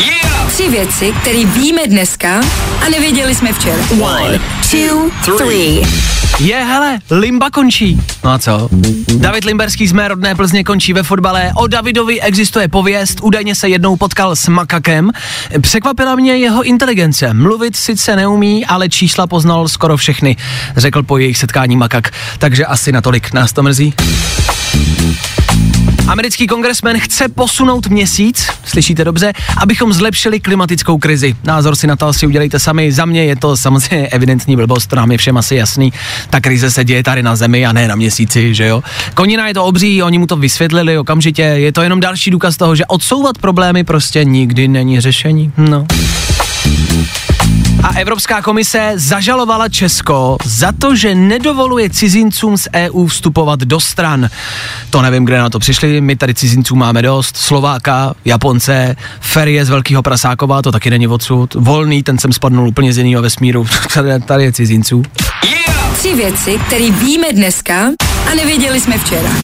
Yeah! Tři věci, které víme dneska a nevěděli jsme včera. One, two, three. Je, hele, Limba končí. No a co? David Limberský z mé rodné Plzně končí ve fotbale. O Davidovi existuje pověst, údajně se jednou potkal s makakem. Překvapila mě jeho inteligence. Mluvit sice neumí, ale čísla poznal skoro všechny, řekl po jejich setkání makak. Takže asi natolik nás to mrzí. Americký kongresmen chce posunout měsíc, slyšíte dobře, abychom zlepšili klimatickou krizi. Názor si na to asi udělejte sami. Za mě je to samozřejmě evidentní blbost, to nám je všem asi jasný. Ta krize se děje tady na Zemi a ne na měsíci, že jo. Konina je to obří, oni mu to vysvětlili okamžitě. Je to jenom další důkaz toho, že odsouvat problémy prostě nikdy není řešení. No. A Evropská komise zažalovala Česko za to, že nedovoluje cizincům z EU vstupovat do stran. To nevím, kde na to přišli, my tady cizinců máme dost, Slováka, Japonce, Ferie z Velkého Prasákova, to taky není odsud, Volný, ten jsem spadnul úplně z jiného vesmíru, tady je cizinců. Yeah! Tři věci, které víme dneska a nevěděli jsme včera.